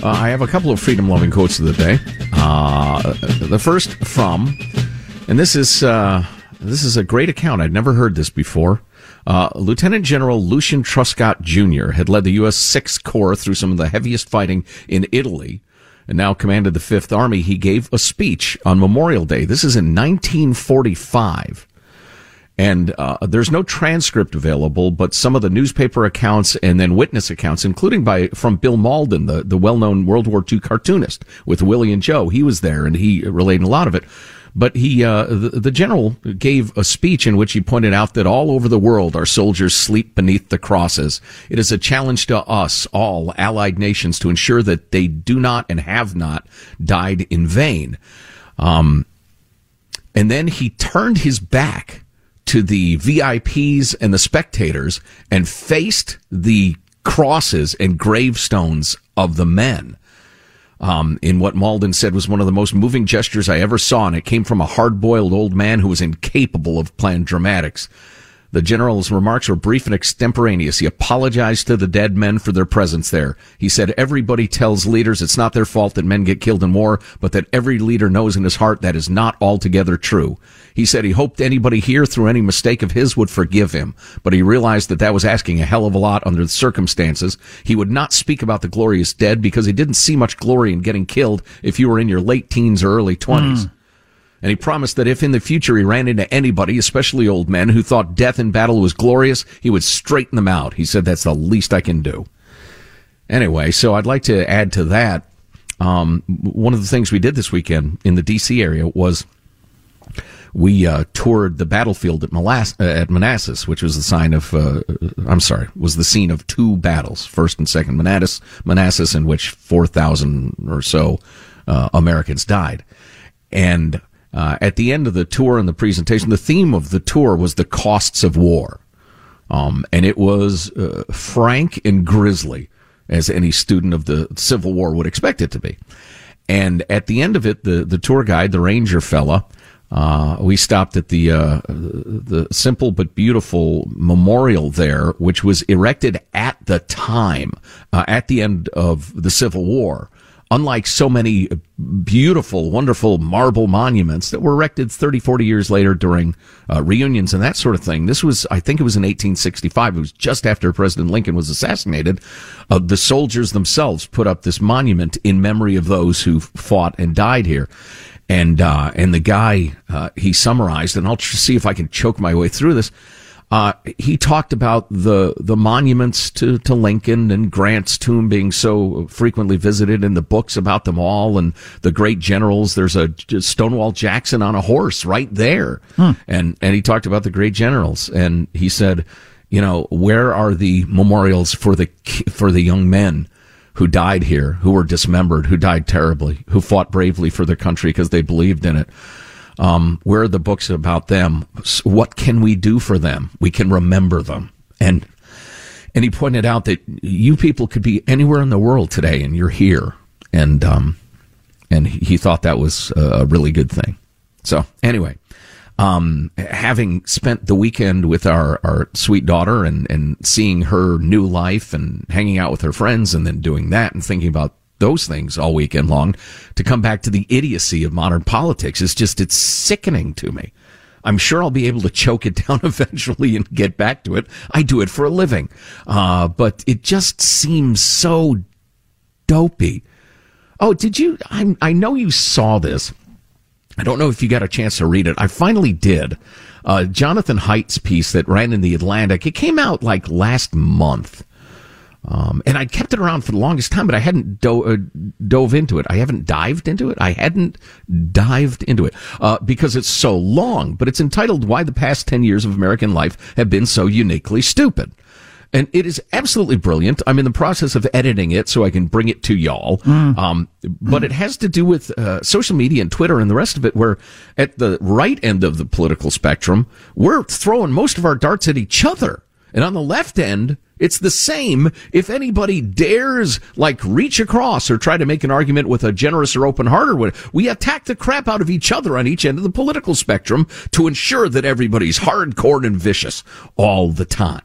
Uh, I have a couple of freedom loving quotes of the day. Uh, the first from, and this is uh, this is a great account. I'd never heard this before. Uh, Lieutenant General Lucian Truscott Jr. had led the U.S. Sixth Corps through some of the heaviest fighting in Italy, and now commanded the Fifth Army. He gave a speech on Memorial Day. This is in 1945 and uh, there's no transcript available, but some of the newspaper accounts and then witness accounts, including by from Bill Mauldin, the, the well-known World War II cartoonist with Willie and Joe. He was there and he relayed a lot of it. But he, uh, the, the general gave a speech in which he pointed out that all over the world our soldiers sleep beneath the crosses. It is a challenge to us, all allied nations, to ensure that they do not and have not died in vain. Um, and then he turned his back to the VIPs and the spectators and faced the crosses and gravestones of the men. Um, in what Mauldin said was one of the most moving gestures I ever saw, and it came from a hard-boiled old man who was incapable of planned dramatics. The general's remarks were brief and extemporaneous. He apologized to the dead men for their presence there. He said everybody tells leaders it's not their fault that men get killed in war, but that every leader knows in his heart that is not altogether true. He said he hoped anybody here through any mistake of his would forgive him, but he realized that that was asking a hell of a lot under the circumstances. He would not speak about the glorious dead because he didn't see much glory in getting killed if you were in your late teens or early twenties. Mm. And he promised that if in the future he ran into anybody, especially old men, who thought death in battle was glorious, he would straighten them out. He said, that's the least I can do. Anyway, so I'd like to add to that. Um, one of the things we did this weekend in the DC area was we uh, toured the battlefield at, Molas- uh, at Manassas, which was the sign of, uh, I'm sorry, was the scene of two battles, first and second Manassas, Manassas in which 4,000 or so uh, Americans died. And uh, at the end of the tour and the presentation, the theme of the tour was the costs of war. Um, and it was uh, frank and grisly, as any student of the Civil War would expect it to be. And at the end of it, the, the tour guide, the ranger fella, uh, we stopped at the uh, the simple but beautiful memorial there, which was erected at the time, uh, at the end of the Civil War, unlike so many beautiful, wonderful marble monuments that were erected 30, 40 years later during uh, reunions and that sort of thing. This was, I think it was in 1865. It was just after President Lincoln was assassinated. Uh, the soldiers themselves put up this monument in memory of those who fought and died here. And, uh, and the guy, uh, he summarized, and I'll see if I can choke my way through this. Uh, he talked about the the monuments to, to Lincoln and Grant's tomb being so frequently visited in the books about them all and the great generals. There's a Stonewall Jackson on a horse right there, hmm. and and he talked about the great generals and he said, you know, where are the memorials for the for the young men? Who died here, who were dismembered, who died terribly, who fought bravely for their country because they believed in it. Um, where are the books about them? What can we do for them? We can remember them. And and he pointed out that you people could be anywhere in the world today, and you're here, and um, and he thought that was a really good thing. So anyway, um, having spent the weekend with our, our sweet daughter and, and seeing her new life and hanging out with her friends and then doing that and thinking about those things all weekend long to come back to the idiocy of modern politics is just, it's sickening to me. I'm sure I'll be able to choke it down eventually and get back to it. I do it for a living. Uh, but it just seems so dopey. Oh, did you? I, I know you saw this. I don't know if you got a chance to read it. I finally did. Uh, Jonathan Haidt's piece that ran in the Atlantic. It came out like last month. Um, and I kept it around for the longest time, but I hadn't do- uh, dove into it. I haven't dived into it. I hadn't dived into it uh, because it's so long. But it's entitled "Why the Past Ten Years of American Life Have Been So Uniquely Stupid." and it is absolutely brilliant. I'm in the process of editing it so I can bring it to y'all. Mm. Um, but mm. it has to do with uh, social media and Twitter and the rest of it, where at the right end of the political spectrum, we're throwing most of our darts at each other. And on the left end, it's the same. If anybody dares like reach across or try to make an argument with a generous or open heart or we attack the crap out of each other on each end of the political spectrum to ensure that everybody's hardcore and vicious all the time.